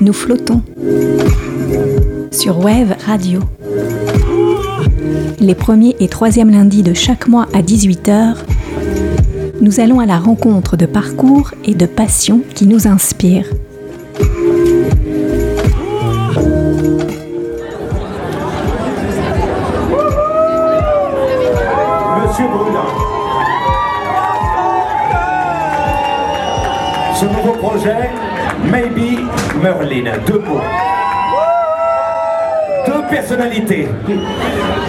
Nous flottons sur Wave Radio. Les premiers et troisièmes lundis de chaque mois à 18h, nous allons à la rencontre de parcours et de passions qui nous inspirent. Projet, Maybe Merlin, deux mots. Deux personnalités.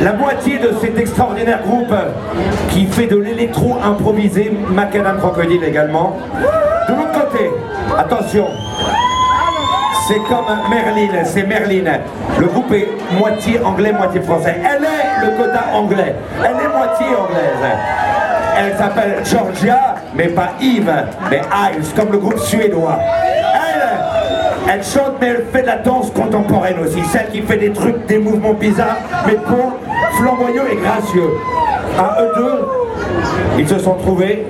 La moitié de cet extraordinaire groupe qui fait de l'électro improvisé, Macadam Crocodile également. De l'autre côté, attention, c'est comme Merlin, c'est Merlin. Le groupe est moitié anglais, moitié français. Elle est le quota anglais. Elle est moitié anglaise. Elle s'appelle Georgia, mais pas Yves, mais Ives, comme le groupe suédois. Elle, elle chante, mais elle fait de la danse contemporaine aussi. Celle qui fait des trucs, des mouvements bizarres, mais pour flamboyants et gracieux. À eux deux, ils se sont trouvés,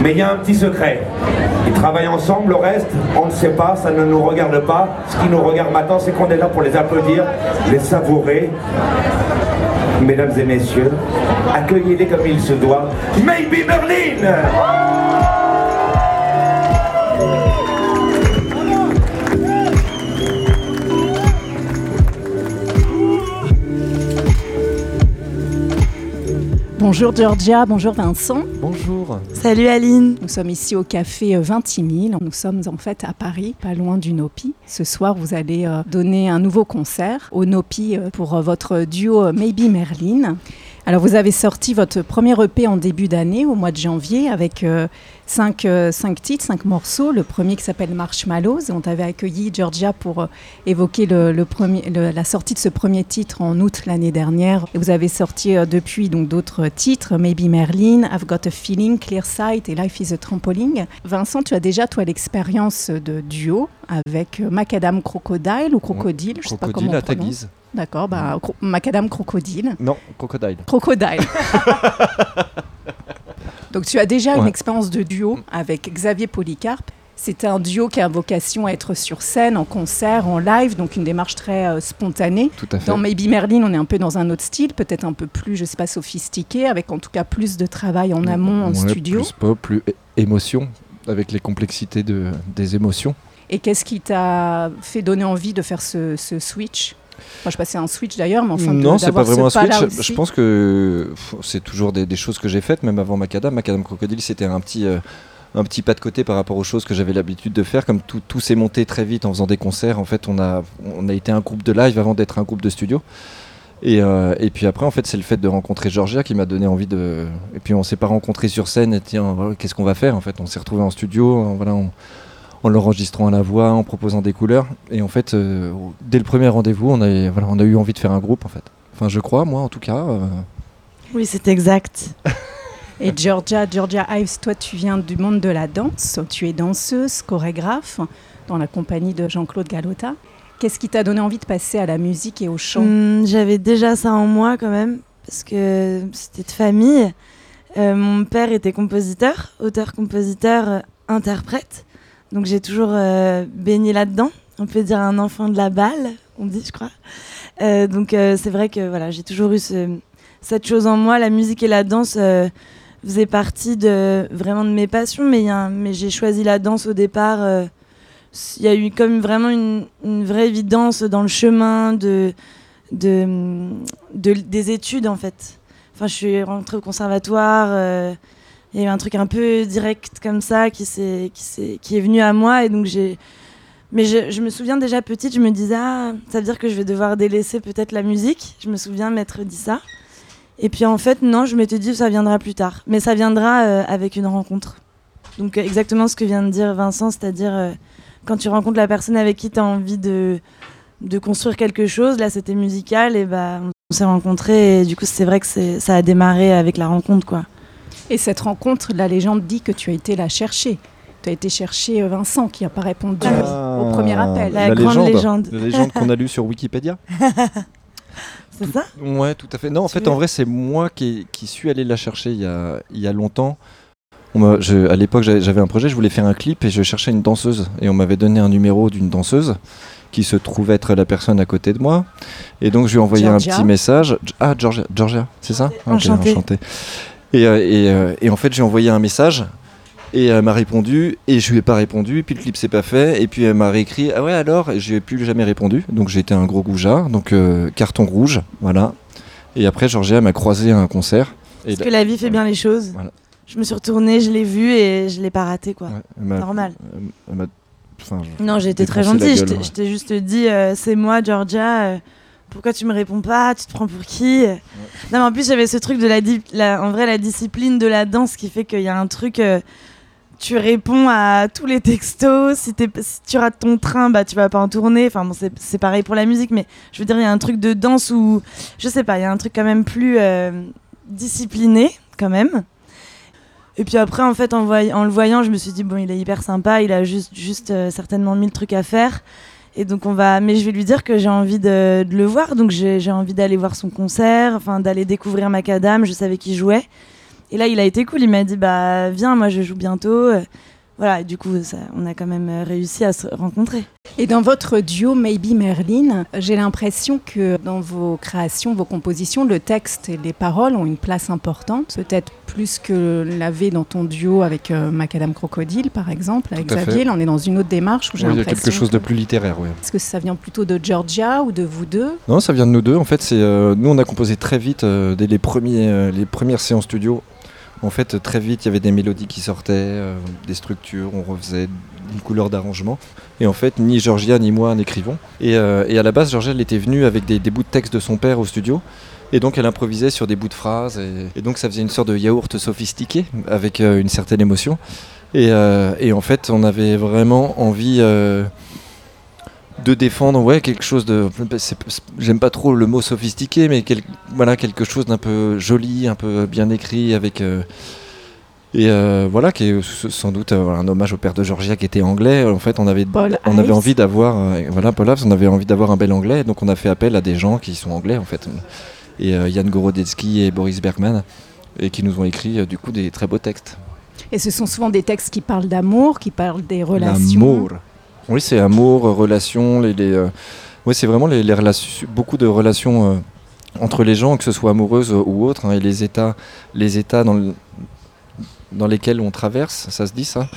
mais il y a un petit secret. Ils travaillent ensemble, le reste, on ne sait pas, ça ne nous regarde pas. Ce qui nous regarde maintenant, c'est qu'on est là pour les applaudir, les savourer. Mesdames et messieurs, accueillez-les comme il se doit. Maybe Berlin Bonjour Georgia, bonjour Vincent. Bonjour. Salut Aline. Nous sommes ici au café 20 000. Nous sommes en fait à Paris, pas loin du Nopi. Ce soir, vous allez euh, donner un nouveau concert au Nopi euh, pour euh, votre duo Maybe Merlin. Alors, vous avez sorti votre premier EP en début d'année, au mois de janvier, avec euh, cinq, euh, cinq titres, cinq morceaux. Le premier qui s'appelle Marshmallows. On t'avait accueilli, Georgia, pour euh, évoquer le, le premier, le- la sortie de ce premier titre en août l'année dernière. Et vous avez sorti euh, depuis donc d'autres titres, Maybe Merlin, I've Got a Feeling, Clear Sight et Life is a Trampoline. Vincent, tu as déjà, toi, l'expérience de duo avec Macadam Crocodile ou Crocodile, je sais pas comment Crocodile on à ta guise. D'accord, bah, cro- Macadam Crocodile. Non, crocodile. Crocodile. Donc tu as déjà une expérience de duo avec Xavier Polycarpe. C'est un duo qui a vocation à être sur scène, en concert, en live, donc une démarche très euh, spontanée. Tout à fait. Dans Maybe Merlin, on est un peu dans un autre style, peut-être un peu plus, je sais pas, sophistiqué, avec en tout cas plus de travail en amont, en studio. Plus pop, plus émotion, avec les complexités de, des émotions. Et qu'est-ce qui t'a fait donner envie de faire ce, ce switch? Enfin, je sais pas si c'est un switch d'ailleurs, mais enfin, non, c'est pas ce vraiment un switch. aussi. Je pense que c'est toujours des, des choses que j'ai faites, même avant Macadam. Macadam Crocodile, c'était un petit, euh, un petit pas de côté par rapport aux choses que j'avais l'habitude de faire. Comme tout, tout s'est monté très vite en faisant des concerts. En fait, on a, on a été un groupe de live avant d'être un groupe de studio. Et, euh, et puis après, en fait, c'est le fait de rencontrer Georgia qui m'a donné envie de. Et puis on s'est pas rencontrés sur scène. Et tiens, qu'est-ce qu'on va faire En fait, on s'est retrouvés en studio. voilà, on- en l'enregistrant à la voix, en proposant des couleurs. Et en fait, euh, dès le premier rendez-vous, on a, voilà, on a eu envie de faire un groupe, en fait. Enfin, je crois, moi, en tout cas. euh, Oui, c'est exact. Et Georgia, Georgia Ives, toi tu viens du monde de la danse, tu es danseuse, chorégraphe dans la compagnie de Jean-Claude Galota. Qu'est-ce qui t'a donné envie de passer à la musique et au chant? Hum, J'avais déjà ça en moi quand même, parce que c'était de famille. Euh, mon père était compositeur, auteur-compositeur, euh, interprète. Donc j'ai toujours euh, baigné là-dedans. On peut dire un enfant de la balle, on dit, je crois. Euh, donc euh, c'est vrai que voilà, j'ai toujours eu ce- cette chose en moi. La musique et la danse faisaient partie de vraiment de mes passions, mais, j'ai choisi la danse au départ. il y a eu comme vraiment une, vraie évidence dans le chemin de- des études en fait. Enfin, je suis rentrée au conservatoire. Il y a eu un truc un peu direct comme ça qui, est venu à moi et donc j'ai. Mais je, me souviens déjà petite, je me disais ah, ça veut dire que je vais devoir délaisser peut-être la musique. Je me souviens m'être dit ça. Et puis en fait non, je m'étais dit ça viendra plus tard. Mais ça viendra euh, avec une rencontre. Donc euh, exactement ce que vient de dire Vincent, c'est-à-dire euh, quand tu rencontres la personne avec qui tu as envie de, construire quelque chose, là c'était musical, et bah on s'est rencontrés, et du coup c'est vrai que ça a démarré avec la rencontre quoi. Et cette rencontre, la légende dit que tu as été la chercher. Tu as été chercher euh, Vincent qui n'a pas répondu au premier appel. La grande légende. La légende qu'on a lue sur Wikipédia. C'est ça? Ouais, tout à fait. Non, en Tu fait, veux- en vrai, c'est moi qui, qui suis allé la chercher il y a, il y a longtemps. On m'a- je- à l'époque, j'avais un projet, je voulais faire un clip et je cherchais une danseuse. Et on m'avait donné un numéro d'une danseuse qui se trouve être la personne à côté de moi. Et donc, je lui ai envoyé Georgia. un petit message. Ah, Georgia, Georgia c'est ça? Ok, Enchantée. enchanté. Et, euh, et, euh, et en fait, j'ai envoyé un message. Et elle m'a répondu, et je lui ai pas répondu, et puis le clip s'est pas fait, et puis elle m'a réécrit, ah ouais alors, et je lui ai plus jamais répondu, donc j'ai été un gros goujat, donc euh, carton rouge, voilà. Et après, Georgia m'a croisé à un concert. Et Parce que la vie fait bien les choses. Voilà. Je me suis retournée, je l'ai vu et je l'ai pas raté quoi. Ouais, Normal. elle enfin, Non, j'ai été très gentille. Je t'ai- ouais. juste dit, euh, c'est moi, Georgia. euh, pourquoi tu me réponds pas? Tu te prends pour qui? Non, mais en plus, j'avais ce truc de la, en vrai, la discipline de la danse qui fait qu'il y a un truc. euh, tu réponds à tous les textos. Si, si tu rates ton train, bah tu vas pas en tourner. Enfin bon, c'est pareil pour la musique, mais je veux dire, il y a un truc de danse où, je sais pas, il y a un truc quand même plus euh, discipliné, quand même. Et puis après, en fait, en le voyant, je me suis dit, bon, il est hyper sympa, il a juste, juste euh, certainement mille trucs à faire. Et donc, on va. Mais je vais lui dire que j'ai envie de, le voir, donc j'ai j'ai envie d'aller voir son concert, enfin, d'aller découvrir Macadam, je savais qu'il jouait. Et là, il a été cool, il m'a dit, bah, viens, moi, je joue bientôt. Voilà, du coup, ça, on a quand même euh, réussi à se rencontrer. Et dans votre duo Maybe Merlin, j'ai l'impression que dans vos créations, vos compositions, le texte et les paroles ont une place importante, peut-être plus que l'avait dans ton duo avec euh, Macadam Crocodile, par exemple, avec. Xavier. Là, on est dans une autre démarche où j'ai Oui, il y a quelque chose de plus littéraire, oui. Est-ce que ça vient plutôt de Georgia ou de vous deux? Non, ça vient de nous deux. En fait, c'est euh, nous on a composé très vite euh, dès les premiers euh, les premières séances studio. En fait, très vite, il y avait des mélodies qui sortaient, euh, des structures, on refaisait une couleur d'arrangement. Et en fait, ni Georgia ni moi n'écrivons. Et, euh, à la base, Georgia, elle était venue avec des, bouts de texte de son père au studio. Et donc, elle improvisait sur des bouts de phrases. Et, donc, ça faisait une sorte de yaourt sophistiqué avec euh, une certaine émotion. Et, en fait, on avait vraiment envie. De défendre ouais quelque chose de j'aime pas trop le mot sophistiqué mais quel- voilà quelque chose d'un peu joli un peu bien écrit avec euh, et euh, voilà qui est sans doute euh, un hommage au père de Georgia qui était anglais en fait on avait Paul on avait envie d'avoir voilà Paul Ives, on avait envie d'avoir un bel anglais donc on a fait appel à des gens qui sont anglais en fait et Yann Gorodetsky et Boris Bergman et qui nous ont écrit du coup des très beaux textes Et ce sont souvent des textes qui parlent d'amour, qui parlent des relations. L'amour. Oui, c'est amour, relations, les, les, euh, ouais, c'est vraiment les, les relations, beaucoup de relations euh, entre les gens, que ce soit amoureuses euh, ou autres, hein, et les états, les états dans, le- dans lesquels on traverse, ça se dit ça?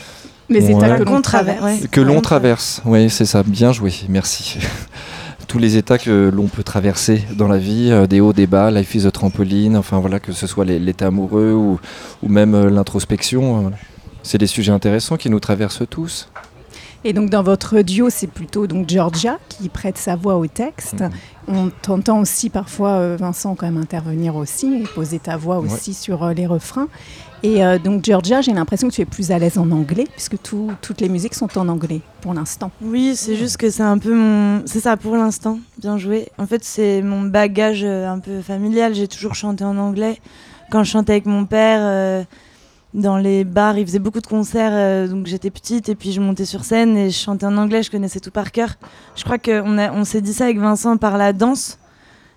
Les Ouais. états que l'on Qu'on traverse. ouais. Que l'on on traverse, oui, c'est ça, bien joué, merci. Tous les états que l'on peut traverser dans la vie, euh, des hauts, des bas, life is a trampoline, enfin voilà, que ce soit l'état amoureux ou, ou même euh, l'introspection, euh, c'est des sujets intéressants qui nous traversent tous. Et donc dans votre duo, c'est plutôt donc Georgia qui prête sa voix au texte. Mhm. On t'entend aussi parfois, euh, Vincent, quand même intervenir aussi et poser ta voix Ouais. aussi sur euh, les refrains. Et euh, donc Georgia, j'ai l'impression que tu es plus à l'aise en anglais puisque tout- toutes les musiques sont en anglais pour l'instant. Oui, c'est juste que c'est un peu mon. C'est ça pour l'instant, bien joué. En fait, c'est mon bagage un peu familial. J'ai toujours chanté en anglais. Quand je chantais avec mon père euh, dans les bars, il faisait beaucoup de concerts, euh, donc j'étais petite et puis je montais sur scène et je chantais en anglais, je connaissais tout par cœur. Je crois qu'on on s'est dit ça avec Vincent par la danse.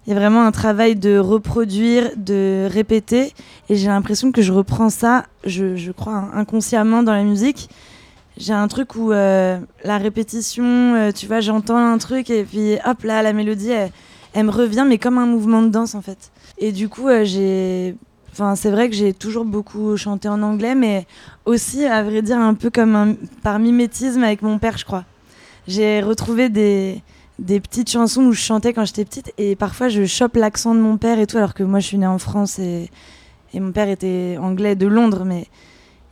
Il y a vraiment un travail de reproduire, de répéter et j'ai l'impression que je reprends ça, je, je crois, inconsciemment dans la musique j'ai un truc où euh, la répétition, euh, tu vois, j'entends un truc et puis hop là, la mélodie, elle, me revient, mais comme un mouvement de danse en fait. Et du coup, j'ai. Enfin, c'est vrai que j'ai toujours beaucoup chanté en anglais, mais aussi, à vrai dire, un peu comme par mimétisme avec mon père, je crois. J'ai retrouvé des, petites chansons où je chantais quand j'étais petite et parfois je chope l'accent de mon père et tout, alors que moi je suis née en France et, mon père était anglais de Londres, mais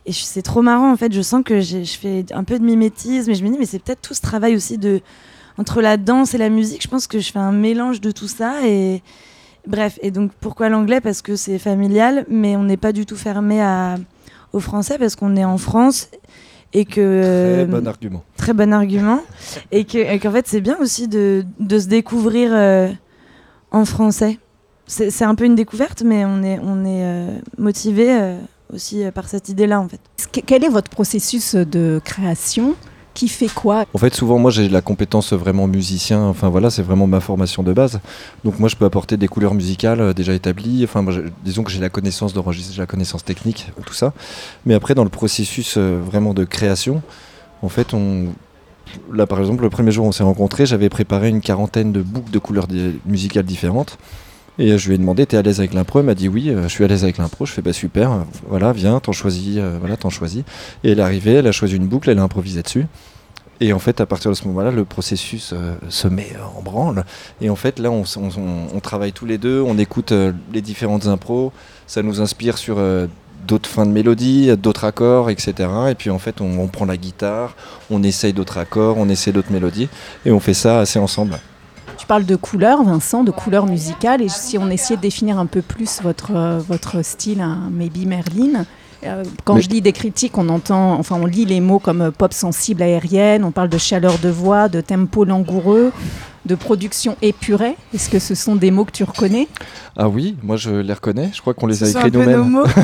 et c'est trop marrant en fait. Je sens que je fais un peu de mimétisme et je me dis mais c'est peut-être tout ce travail aussi de entre la danse et la musique. Je pense que je fais un mélange de tout ça et bref. Et donc pourquoi l'anglais? Parce que c'est familial, mais on n'est pas du tout fermé à au français parce qu'on est en France et que euh, Très bon argument. très bon argument et que et qu'en fait c'est bien aussi de, de se découvrir euh, en français. C'est un peu une découverte, mais on est on est euh, motivé euh, aussi euh, par cette idée-là en fait. Que- Quel est votre processus de création? Qui fait quoi En fait, souvent, moi, j'ai la compétence vraiment musicien. Enfin, voilà, c'est vraiment ma formation de base. Donc, moi, je peux apporter des couleurs musicales euh, déjà établies. Enfin, disons que j'ai la connaissance d'enregistrer, la connaissance technique, tout ça. Mais après, dans le processus euh, vraiment de création, en fait, on. Là, par exemple, le premier jour où on s'est rencontrés, j'avais préparé une quarantaine de boucles de couleurs musicales différentes. Et euh, je lui ai demandé, t'es à l'aise avec l'impro? Elle m'a dit oui, euh, je suis à l'aise avec l'impro. Je fais bah super, voilà, viens, t'en choisis, euh, voilà, t'en choisis. Et elle est arrivée, elle a choisi une boucle, elle a improvisé dessus. Et en fait, à partir de ce moment-là, le processus se met en branle. Et en fait, là, on, travaille tous les deux, on écoute les différentes impros, ça nous inspire sur d'autres fins de mélodie, d'autres accords, etc. Et puis en fait, on, prend la guitare, on essaye d'autres accords, on essaie d'autres mélodies, et on fait ça assez ensemble. Tu parles de couleurs, Vincent, de couleurs musicales. Et si on essayait de définir un peu plus votre, euh, votre style, à Maybe Merlin, euh, quand Mais- je lis des critiques, on entend, enfin, on lit les mots comme euh, pop sensible aérienne, on parle de chaleur de voix, de tempo langoureux, de production épurée. Est-ce que ce sont des mots que tu reconnais? Ah oui, moi je les reconnais, je crois qu'on les a Ce un écrits nous-mêmes. mots.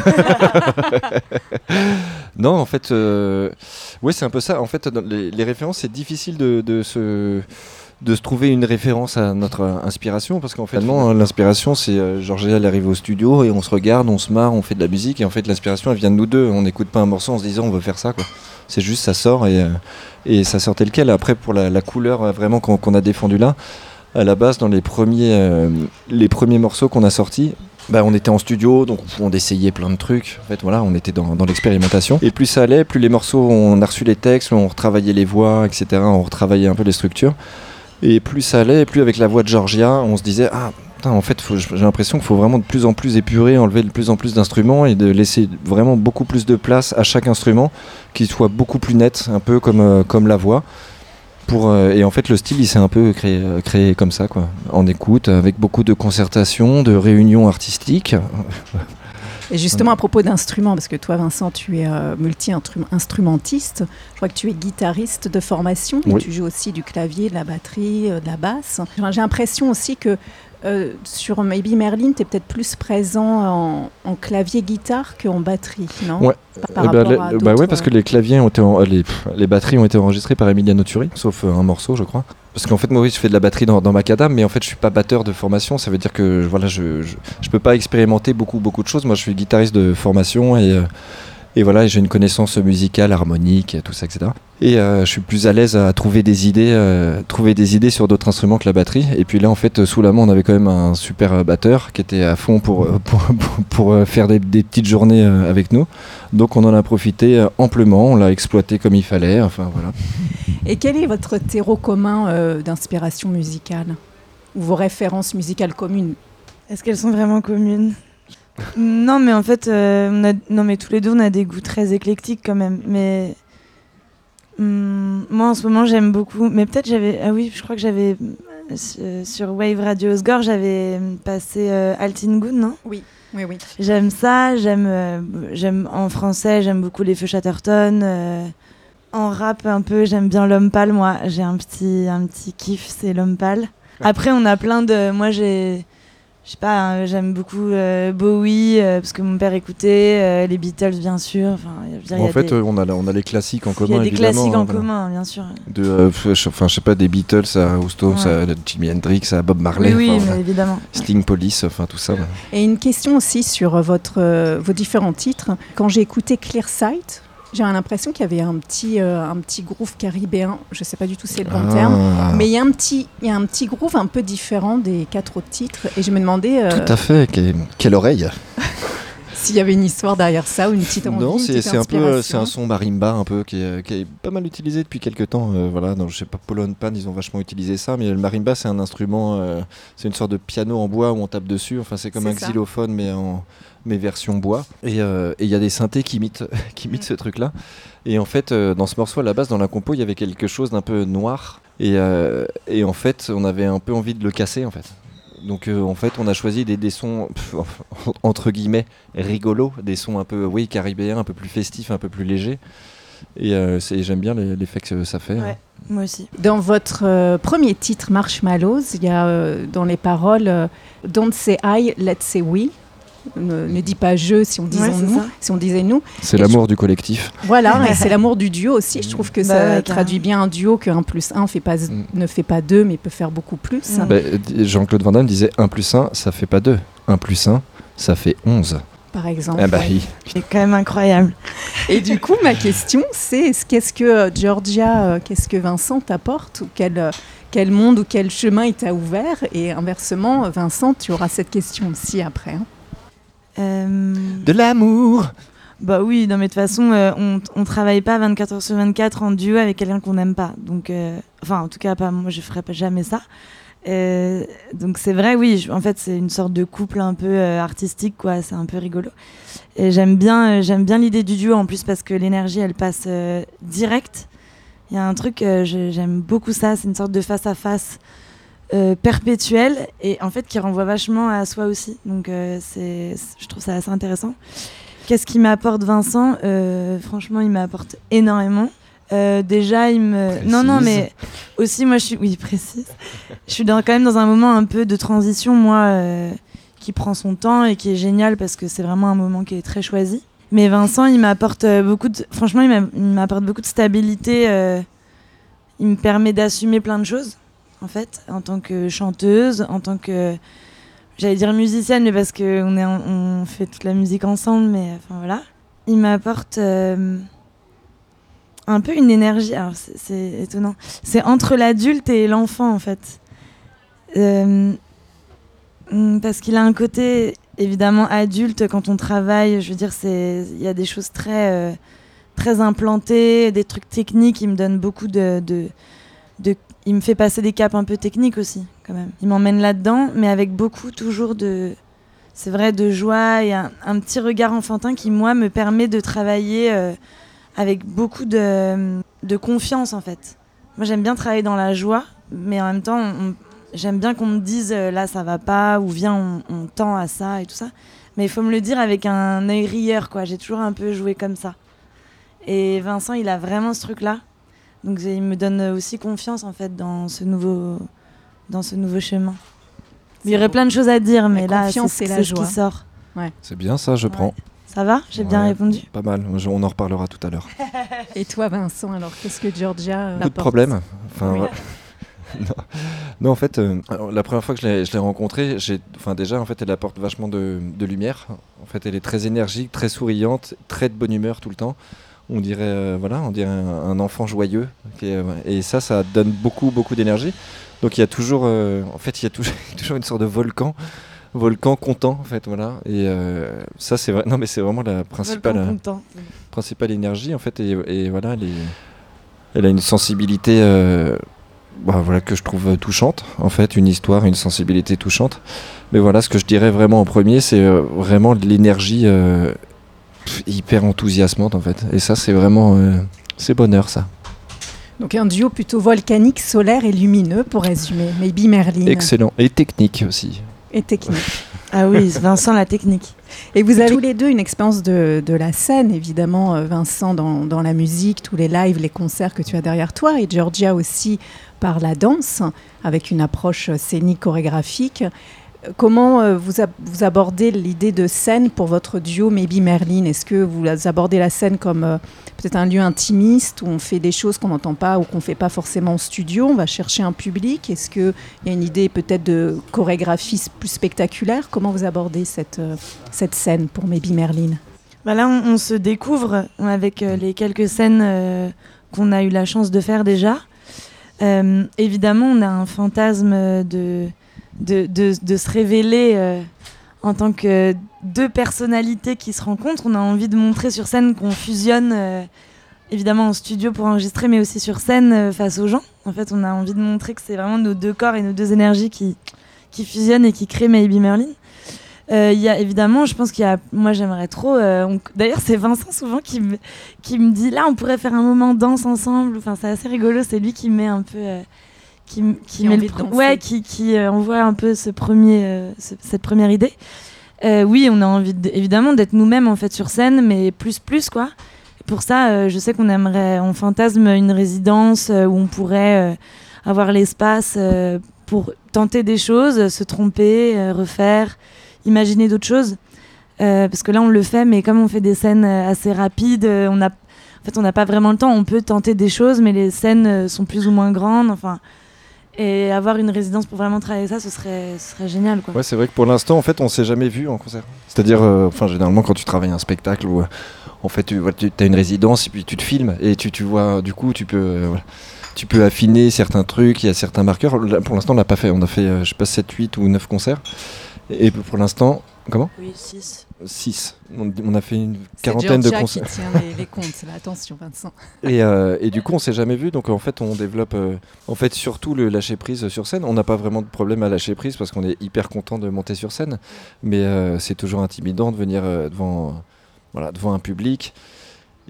Non, en fait, euh, ouais, c'est un peu ça. En fait, les, les références, c'est difficile de, de se de se trouver une référence à notre euh, inspiration parce qu'en fait l'inspiration c'est euh, Georgia elle arrive au studio et on se regarde on se marre on fait de la musique et en fait l'inspiration elle vient de nous deux on n'écoute pas un morceau en se disant on veut faire ça quoi c'est juste ça sort et, euh, et ça sort tel quel après pour la, la couleur euh, vraiment qu'on a défendu là à la base dans les premiers euh, les premiers morceaux qu'on a sortis bah, on était en studio, donc on essayait plein de trucs. En fait, voilà, on était dans, dans l'expérimentation. Et plus ça allait, plus les morceaux, on a reçu les textes, on retravaillait les voix, etc. On retravaillait un peu les structures. Et plus ça allait, plus avec la voix de Georgia, on se disait ah putain, en fait, j'ai l'impression qu'il faut vraiment de plus en plus épurer, enlever de plus en plus d'instruments et de laisser vraiment beaucoup plus de place à chaque instrument, qui soit beaucoup plus net, un peu comme euh, comme la voix. Pour, euh, et en fait, le style, il s'est un peu créé, euh, créé comme ça, quoi, en écoute, avec beaucoup de concertation, de réunions artistiques. Et justement, à propos d'instruments, parce que toi, Vincent, tu es euh, multi-instrumentiste, je crois que tu es guitariste de formation et Oui. tu joues aussi du clavier, de la batterie, euh, de la basse. J'ai l'impression aussi que euh, sur Maybe Merlin, tu es peut-être plus présent en, en clavier-guitare qu'en batterie, non? Ouais. Par Eh ben, les- bah ouais, parce que les claviers ont été, en- les, les batteries ont été enregistrées par Emiliano Turi, sauf un morceau, je crois. Parce qu'en fait, moi, oui, je fais de la batterie dans, dans Macadam, mais en fait, je suis pas batteur de formation. Ça veut dire que voilà, je, je, peux pas expérimenter beaucoup, beaucoup de choses. Moi, je suis guitariste de formation et, euh, et voilà, j'ai une connaissance musicale, harmonique, tout ça, etc. Et euh, je suis plus à l'aise à trouver des idées, euh, trouver des idées sur d'autres instruments que la batterie. Et puis là, en fait, sous la main, on avait quand même un super euh, batteur qui était à fond pour, pour, pour, pour, faire des, des petites journées avec nous. Donc on en a profité amplement, on l'a exploité comme il fallait. Enfin voilà. Et quel est votre terreau commun euh, d'inspiration musicale? Ou vos références musicales communes? Est-ce qu'elles sont vraiment communes? Non, mais en fait, euh, on a... non, mais tous les deux, on a des goûts très éclectiques quand même. Mais hum, moi, en ce moment, j'aime beaucoup. Mais peut-être j'avais. Ah oui, je crois que j'avais euh, sur- Wave Radio Osgore, j'avais passé euh, Altingun, non? Oui, oui, oui. J'aime ça. J'aime, euh, j'aime en français, j'aime beaucoup les Feux Chatterton. en rap, un peu, j'aime bien l'homme pâle. Moi, j'ai un petit, un petit kiff, c'est l'homme pâle. Après, on a plein de. Moi, j'ai. Je sais pas, hein, j'aime beaucoup euh, Bowie, euh, parce que mon père écoutait, euh, les Beatles, bien sûr. Dire, en a fait, des, euh, on, a, on a les classiques en il y commun. a des évidemment, classiques hein, en voilà. commun, bien sûr. De, euh, je- enfin, je sais pas, des Beatles à Houston, Ouais. à Jimi Hendrix, à Bob Marley, oui, oui, enfin, mais voilà. évidemment. Sting Police, enfin tout ça. Et une question aussi sur votre, euh, vos différents titres. Quand j'ai écouté Clear Sight, j'ai l'impression qu'il y avait un petit, euh, un petit groove caribéen. Je ne sais pas du tout si c'est le bon terme. Ah, Mais il y, a un petit, il y a un petit groove un peu différent des quatre autres titres. Et je me demandais euh, Tout à fait, quelle, quelle oreille s'il y avait une histoire derrière ça ou une petite envie, Non, c'est un peu, euh, c'est un son marimba un peu qui est, qui est pas mal utilisé depuis quelques temps. euh, voilà, dans, je sais pas, Polo Pan, ils ont vachement utilisé ça, mais le marimba c'est un instrument, euh, c'est une sorte de piano en bois où on tape dessus. Enfin, c'est comme un ça. xylophone mais en mais version bois. Et euh, et il y a des synthés qui imitent, qui imitent ce truc-là. Et en fait, euh, dans ce morceau à la base, dans la compo, il y avait quelque chose d'un peu noir. Et, euh, en fait, on avait un peu envie de le casser en fait. Donc en fait, on a choisi des, sons entre guillemets rigolos, des sons un peu oui caribéens, un peu plus festifs, un peu plus légers. Et j'aime bien l'effet que ça fait. Ouais. Moi aussi. Dans votre premier titre, Marshmallows, il y a dans les paroles Don't say I, let's say we. Ne, ne dis pas je si on disait Ouais, nous, ça. si on disait nous. C'est l'amour du collectif. Voilà, et c'est l'amour du duo aussi. Je trouve que Bah ça ouais, traduit bien un duo que 1 plus 1 fait pas, Mm. ne fait pas 2, mais peut faire beaucoup plus. Mm. Bah, Jean-Claude Van Damme disait 1 plus 1, ça fait pas 2. 1 plus 1, ça fait 11. Par exemple. Ah bah oui. C'est quand même incroyable. Et du coup, ma question, c'est est-ce- qu'est-ce que euh, Georgia, euh, qu'est-ce que Vincent t'apporte ou quel, euh, quel monde ou quel chemin il t'a ouvert? Et inversement, Vincent, tu auras cette question aussi après. hein. Euh, De l'amour Bah oui, non mais de toute façon, euh, on, on travaille pas 24 heures sur 24 en duo avec quelqu'un qu'on n'aime pas. Donc, euh, enfin, en tout cas, pas moi, je ferais pas jamais ça. Euh, donc c'est vrai, oui. je- en fait, c'est une sorte de couple un peu euh, artistique, quoi. C'est un peu rigolo. Et j'aime bien, euh, j'aime bien l'idée du duo en plus parce que l'énergie, elle passe direct. Il y a un truc, j'aime beaucoup ça. C'est une sorte de face à face euh, perpétuel et en fait qui renvoie vachement à soi aussi. Donc euh, c'est, je trouve ça assez intéressant. Qu'est-ce qui m'apporte Vincent? Euh, Franchement, il m'apporte énormément. Euh, déjà, il me. Non, non, mais aussi, moi, je suis. Oui, précise. Je suis dans, quand même dans un moment un peu de transition, moi, qui prend son temps et qui est génial parce que c'est vraiment un moment qui est très choisi. Mais Vincent, il m'apporte beaucoup de. Franchement, il m'a- il m'apporte beaucoup de stabilité. Il me permet d'assumer plein de choses, en fait, en tant que chanteuse, en tant que j'allais dire musicienne, mais parce qu'on fait toute la musique ensemble, mais enfin voilà. Il m'apporte euh, un peu une énergie. Alors c'est- étonnant. C'est entre l'adulte et l'enfant en fait. Euh, hum, parce qu'il a un côté évidemment adulte quand on travaille. Je veux dire, il y a des choses très euh, très implantées, des trucs techniques. Il me donne beaucoup de de il me fait passer des caps un peu techniques aussi, quand même. Il m'emmène là-dedans, mais avec beaucoup toujours de, c'est vrai, de joie et un, petit regard enfantin qui, moi, me permet de travailler euh, avec beaucoup de, de confiance, en fait. Moi, j'aime bien travailler dans la joie, mais en même temps, j'aime bien qu'on me dise euh, là, ça va pas, ou viens, on, on tend à ça et tout ça. Mais il faut me le dire avec un œil rieur, quoi. J'ai toujours un peu joué comme ça. Et Vincent, il a vraiment ce truc-là. Donc il me donne aussi confiance en fait dans ce nouveau, dans ce nouveau chemin. Il y aurait plein de choses à dire, mais là c'est la c'est ce qui joie. sort. C'est bien ça, je Ouais. prends. Ça va? J'ai bien répondu Pas mal, on en reparlera tout à l'heure. Et toi, Vincent, alors qu'est-ce que Georgia euh, Beaucoup de problèmes. Enfin, Oui. non. Non, en fait, euh, alors, la première fois que je l'ai- rencontrée, j'ai, enfin déjà, en fait, elle apporte vachement de, de lumière. En fait, elle est très énergique, très souriante, très de bonne humeur tout le temps. On dirait, euh, voilà, on dirait un, enfant joyeux. euh, et ça, ça donne beaucoup, beaucoup d'énergie. Donc, il y a toujours, euh, en fait, il y a toujours, toujours une sorte de volcan, volcan content, en fait, voilà. Et euh, ça, c'est vrai. Non, mais c'est vraiment la principale. Principale énergie en fait et, et voilà elle, a une sensibilité bah, voilà que je trouve touchante en fait une histoire une sensibilité touchante mais voilà ce que je dirais vraiment en premier c'est vraiment l'énergie hyper enthousiasmante en fait et ça c'est vraiment euh, c'est bonheur ça Donc un duo plutôt volcanique, solaire et lumineux, pour résumer. Maybe Merlin. excellent et technique aussi Et technique. Ah oui, Vincent la technique. Et vous avez tous les deux une expérience de, de la scène, évidemment, euh, Vincent dans, dans la musique, tous les lives, les concerts que tu as derrière toi, et Georgia aussi par la danse, avec une approche scénique chorégraphique. Comment euh, vous, vous abordez l'idée de scène pour votre duo Maybe Merlin? Est-ce que vous abordez la scène comme euh, peut-être un lieu intimiste où on fait des choses qu'on n'entend pas ou qu'on ne fait pas forcément en studio On va chercher un public? Est-ce qu'il y a une idée peut-être de chorégraphie plus spectaculaire? Comment vous abordez cette, euh, cette scène pour Maybe Merlin? Bah là, on, se découvre avec les quelques scènes qu'on a eu la chance de faire déjà. Évidemment, on a un fantasme de, de, de- se révéler euh, en tant que deux personnalités qui se rencontrent. On a envie de montrer sur scène qu'on fusionne, euh, évidemment en studio pour enregistrer, mais aussi sur scène euh, face aux gens. En fait, on a envie de montrer que c'est vraiment nos deux corps et nos deux énergies qui, qui fusionnent et qui créent Maybe Merlin. Il y a évidemment, je pense qu'il y a. Moi, j'aimerais trop. D'ailleurs, c'est Vincent souvent qui me, qui me dit là, on pourrait faire un moment danse ensemble. Enfin, c'est assez rigolo. C'est lui qui met un peu. Qui, qui met le de ouais, qui, qui euh, envoie un peu ce premier, euh, ce- cette première idée. Euh, oui, on a envie de- évidemment d'être nous-mêmes en fait sur scène, mais plus plus quoi. Pour ça, je sais qu'on aimerait, on fantasme une résidence où on pourrait avoir l'espace pour tenter des choses, se tromper, refaire, imaginer d'autres choses. Parce que là, on le fait, mais comme on fait des scènes assez rapides, on a, en fait, on n'a pas vraiment le temps. On peut tenter des choses, mais les scènes sont plus ou moins grandes. Enfin, et avoir une résidence pour vraiment travailler ça, ce serait, ce serait génial, quoi. Ouais, c'est vrai que pour l'instant, en fait, on s'est jamais vu en concert. C'est-à-dire, euh, enfin, généralement, quand tu travailles un spectacle euh, en fait, tu as une résidence et puis tu te filmes et tu, tu vois, du coup, tu peux, euh, tu peux affiner certains trucs, il y a certains marqueurs. Pour l'instant, on l'a pas fait. On a fait, euh, je sais pas, 7, 8 ou 9 concerts. Et pour l'instant, comment? Oui, 6. 6. On, on a fait une quarantaine de concerts. qui tient les, les comptes, là. attention Vincent. Et, euh, et du coup, on s'est jamais vu. Donc en fait, on développe, euh, en fait, surtout le lâcher prise sur scène. On n'a pas vraiment de problème à lâcher prise parce qu'on est hyper content de monter sur scène. Mais euh, c'est toujours intimidant de venir euh, devant, voilà, devant un public.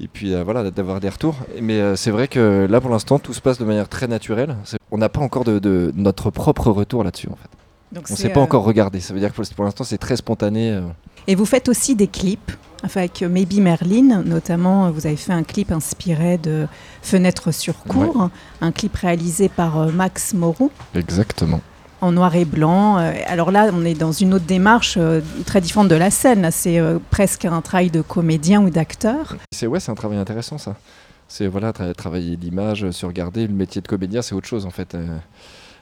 Et puis voilà, d'avoir des retours. Mais c'est vrai que là, pour l'instant, tout se passe de manière très naturelle. On n'a pas encore de, de notre propre retour là-dessus. En fait. Donc, On ne s'est pas euh, encore regardé. Ça veut dire que pour l'instant, c'est très spontané. euh. Et vous faites aussi des clips. Enfin, avec Maybe Merlin, notamment, vous avez fait un clip inspiré de Fenêtre sur cour, un clip réalisé par euh, Max Moreau. Exactement. en noir et blanc. Euh, Alors là, on est dans une autre démarche euh, très différente de la scène. C'est euh, presque un travail de comédien ou d'acteur. C'est ouais, c'est un travail intéressant ça. C'est voilà, tra- travailler l'image, se regarder. Le métier de comédien, c'est autre chose en fait.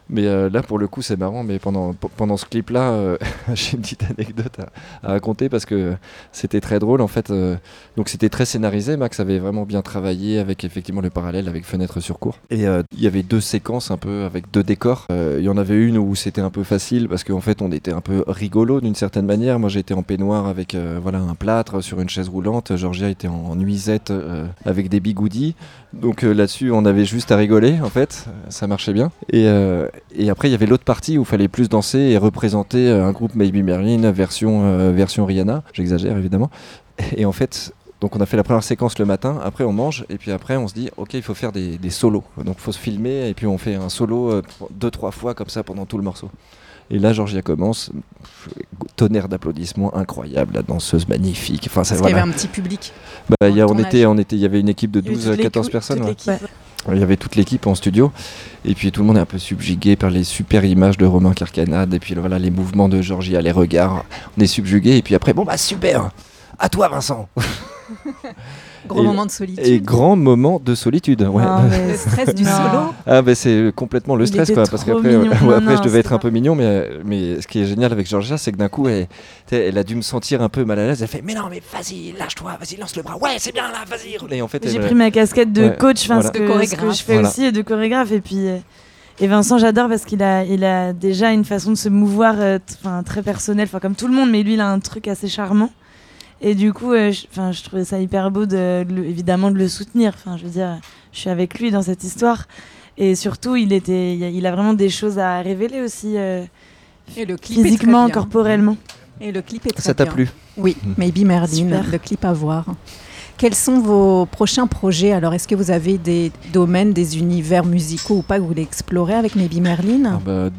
Mais euh, là, pour le coup, c'est marrant. Mais pendant, pendant ce clip-là, euh, j'ai une petite anecdote à, raconter parce que c'était très drôle en fait. euh, donc c'était très scénarisé. Max avait vraiment bien travaillé avec effectivement le parallèle avec Fenêtre sur cour. Et il y avait deux séquences un peu avec deux décors. Il y en avait une où c'était un peu facile parce qu'en fait, on était un peu rigolo d'une certaine manière. Moi, j'étais en peignoir avec voilà un plâtre sur une chaise roulante. Georgia était en nuisette euh, avec des bigoudis. Donc là-dessus, on avait juste à rigoler, en fait, ça marchait bien. Et, et après, il y avait l'autre partie où il fallait plus danser et représenter euh, un groupe Maybe Merlin version, euh, version Rihanna. J'exagère évidemment. Et en fait, donc on a fait la première séquence le matin, après on mange, et puis après on se dit, ok, il faut faire des, des solos. Donc il faut se filmer, et puis on fait un solo euh, deux, trois fois comme ça pendant tout le morceau. Et là, Georgia commence, tonnerre d'applaudissements incroyable, la danseuse magnifique. Enfin, ça, Parce qu'il y voilà. avait un petit public. Bah, il y a- on était, on était, il y avait une équipe de Il y avait 12 toute 14 l'équipe- personnes. Il y avait toute l'équipe en studio. Et puis tout le monde est un peu subjugué par les super images de Romain Carcanade. Et puis voilà, les mouvements de Georgia, les regards. On est subjugué. Et puis après, bon bah super À toi Vincent Gros Et- moment de solitude. Et grand moment de solitude. Ouais. Mais Le stress du solo. Ah bah c'est complètement le stress quoi parce qu'après mignon. ouais, Non, après je devais être un peu mignon mais mais ce qui est génial avec Georgia c'est que d'un coup elle, a dû me sentir un peu mal à l'aise elle fait mais non mais vas-y lâche-toi vas-y lance le bras ouais c'est bien là vas-y et en fait J'ai pris ma casquette de Ouais, coach, voilà. ce, que, ce je fais Voilà. aussi, et de chorégraphe. Et puis, et Vincent, j'adore parce qu'il a, il a déjà une façon de se mouvoir, euh, très personnelle, enfin, comme tout le monde, mais lui, il a un truc assez charmant. Et du coup, euh, je, enfin, je trouvais ça hyper beau, de, de le- évidemment, de le soutenir. Enfin, je veux dire, je suis avec lui dans cette histoire. Et surtout, il, était, il a- il a vraiment des choses à révéler aussi, euh, Et le clip est très physiquement, bien. corporellement. Et le clip est très ça t'a plu Oui, Maybe Merlin, Super. le clip à voir. Quels sont vos prochains projets? Alors, est-ce que vous avez des domaines, des univers musicaux ou pas que vous voulez explorer avec Maybe Merlin Ah bah,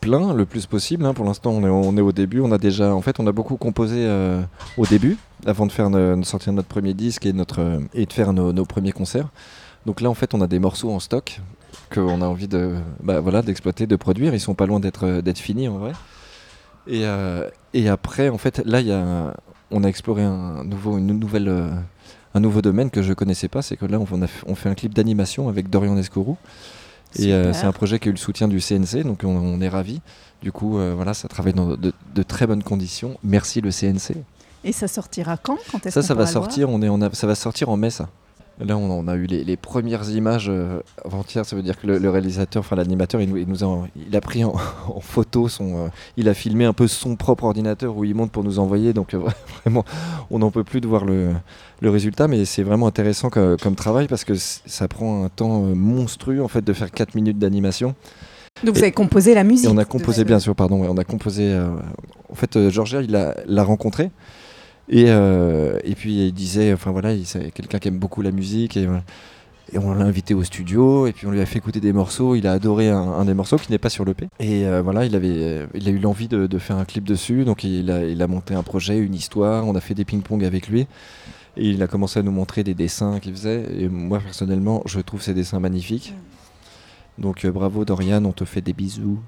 plein le plus possible hein. pour l'instant on est, on est au début on a déjà en fait on a beaucoup composé euh, au début avant de faire ne- de sortir notre premier disque et notre et de faire nos, nos premiers concerts donc là en fait on a des morceaux en stock qu'on a envie de bah, voilà d'exploiter de produire ils sont pas loin d'être euh, d'être finis en vrai et, euh, et après en fait là y a on a exploré un nouveau une nouvelle euh, un nouveau domaine que je connaissais pas c'est que là on, a on fait un clip d'animation avec Dorian Escourou et euh, c'est un projet qui a eu le soutien du CNC, donc on, on est ravis. Du coup, voilà, ça travaille dans de, de très bonnes conditions. Merci le CNC. Et ça sortira quand? Quand est-ce Ça, ça va sortir. On est, on a- ça va sortir en mai, ça. Là, on, on a eu les, les premières images euh, avant-hier. Ça veut dire que le, le réalisateur, enfin l'animateur, il, nous- il nous a, il a pris en, en photo son, euh, il a filmé un peu son propre ordinateur où il monte pour nous envoyer. Donc euh, vraiment, on n'en peut plus de voir le, le résultat, mais c'est vraiment intéressant co- comme, travail parce que ça prend un temps monstrueux en fait de faire 4 minutes d'animation. Donc, vous avez composé la musique Et on a composé, bien sûr, pardon, on a composé. en fait, Georgia, il l'a rencontré. Et, euh, et puis il disait, enfin voilà, il- c'est quelqu'un qui aime beaucoup la musique. Et, voilà. Et on l'a invité au studio, et puis on lui a fait écouter des morceaux. Il a adoré un, un des morceaux qui n'est pas sur l'EP. Et euh, voilà, il, avait, euh, il a eu l'envie de, de faire un clip dessus. Donc il a, il a monté un projet, une histoire. On a fait des ping-pong avec lui. Et il a commencé à nous montrer des dessins qu'il faisait. Et moi, personnellement, je trouve ces dessins magnifiques. Donc euh, bravo Dorian, on te fait des bisous.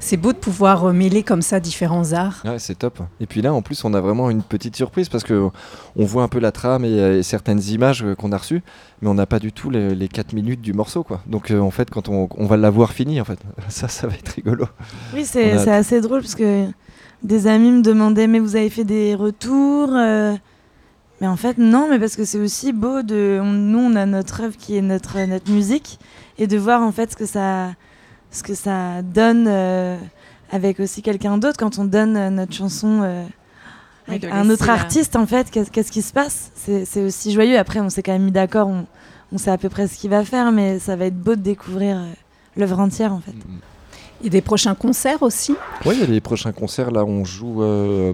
C'est beau de pouvoir euh, mêler comme ça différents arts. Ouais, c'est top. Et puis là, en plus, on a vraiment une petite surprise parce que on voit un peu la trame et, et certaines images euh, qu'on a reçues, mais on n'a pas du tout les, les 4 minutes du morceau, quoi. Donc, euh, en fait, quand on, on va l'avoir fini, en fait, ça, ça va être rigolo. Oui, c'est On a- c'est assez drôle parce que des amis me demandaient mais vous avez fait des retours euh, Mais en fait non, mais parce que c'est aussi beau de on- nous on a notre œuvre qui est notre notre musique et de voir en fait ce que ça ce que ça donne euh, avec aussi quelqu'un d'autre quand on donne euh, notre chanson euh, avec de un autre artiste en fait qu'est-ce qui se passe? C'est c'est aussi joyeux. Après on s'est quand même mis d'accord on, on sait à peu près ce qu'il va faire mais ça va être beau de découvrir euh, l'œuvre entière en fait. Et des prochains concerts aussi? Oui, il y a les prochains concerts. Là, on joue euh,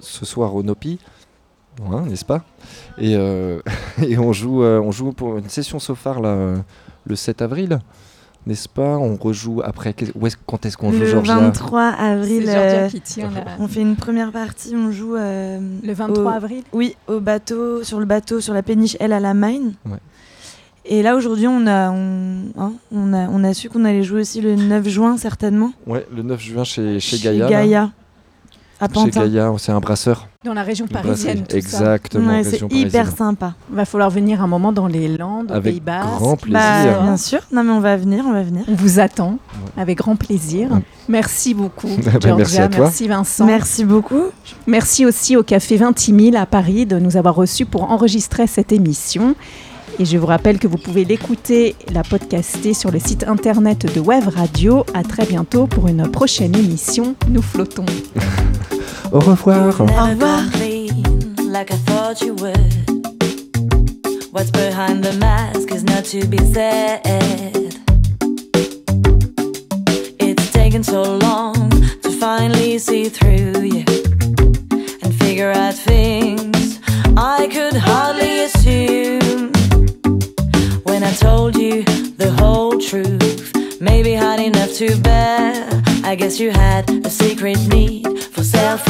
ce soir au Nopi, hein, n'est-ce pas? Et, euh, et on joue, euh, on joue pour une session Sofar là, euh, le 7 avril, n'est-ce pas? On rejoue après. est quand est-ce qu'on joue, le Georgia? 23 avril Georgia euh, qui tient la- On fait une première partie, on joue euh, le 23 au- avril? Oui, au bateau, sur le bateau, sur la péniche Elle à la Main. Ouais. Et là aujourd'hui, on a, on, hein, on a, on a su qu'on allait jouer aussi le 9 juin certainement. Ouais, le 9 juin chez, chez Gaïa. là. Gaïa. À Chez. Gaïa, c'est un brasseur. Dans la région parisienne, tout. Exactement, Ouais, c'est hyper parisienne. sympa. Il va falloir venir un moment dans les Landes, aux Avec Pays Basques. grand plaisir. Bah, bien sûr. Non mais on va venir, on va venir. On vous attend avec grand plaisir. Ouais. Merci beaucoup, Bah, Georgia. merci à toi. Merci Vincent. Merci beaucoup. Merci aussi au Café 20 000 à Paris de nous avoir reçus pour enregistrer cette émission. Et je vous rappelle que vous pouvez l'écouter, la podcaster sur le site internet de Web Radio. À très bientôt pour une prochaine émission. Nous flottons. Au revoir. Au revoir. come clean like I thought you would. What's behind the mask is not to be said. It's taken so long to finally see through you and figure out things I could hardly told you the whole truth, maybe hard enough to bear. I guess you had a secret need for self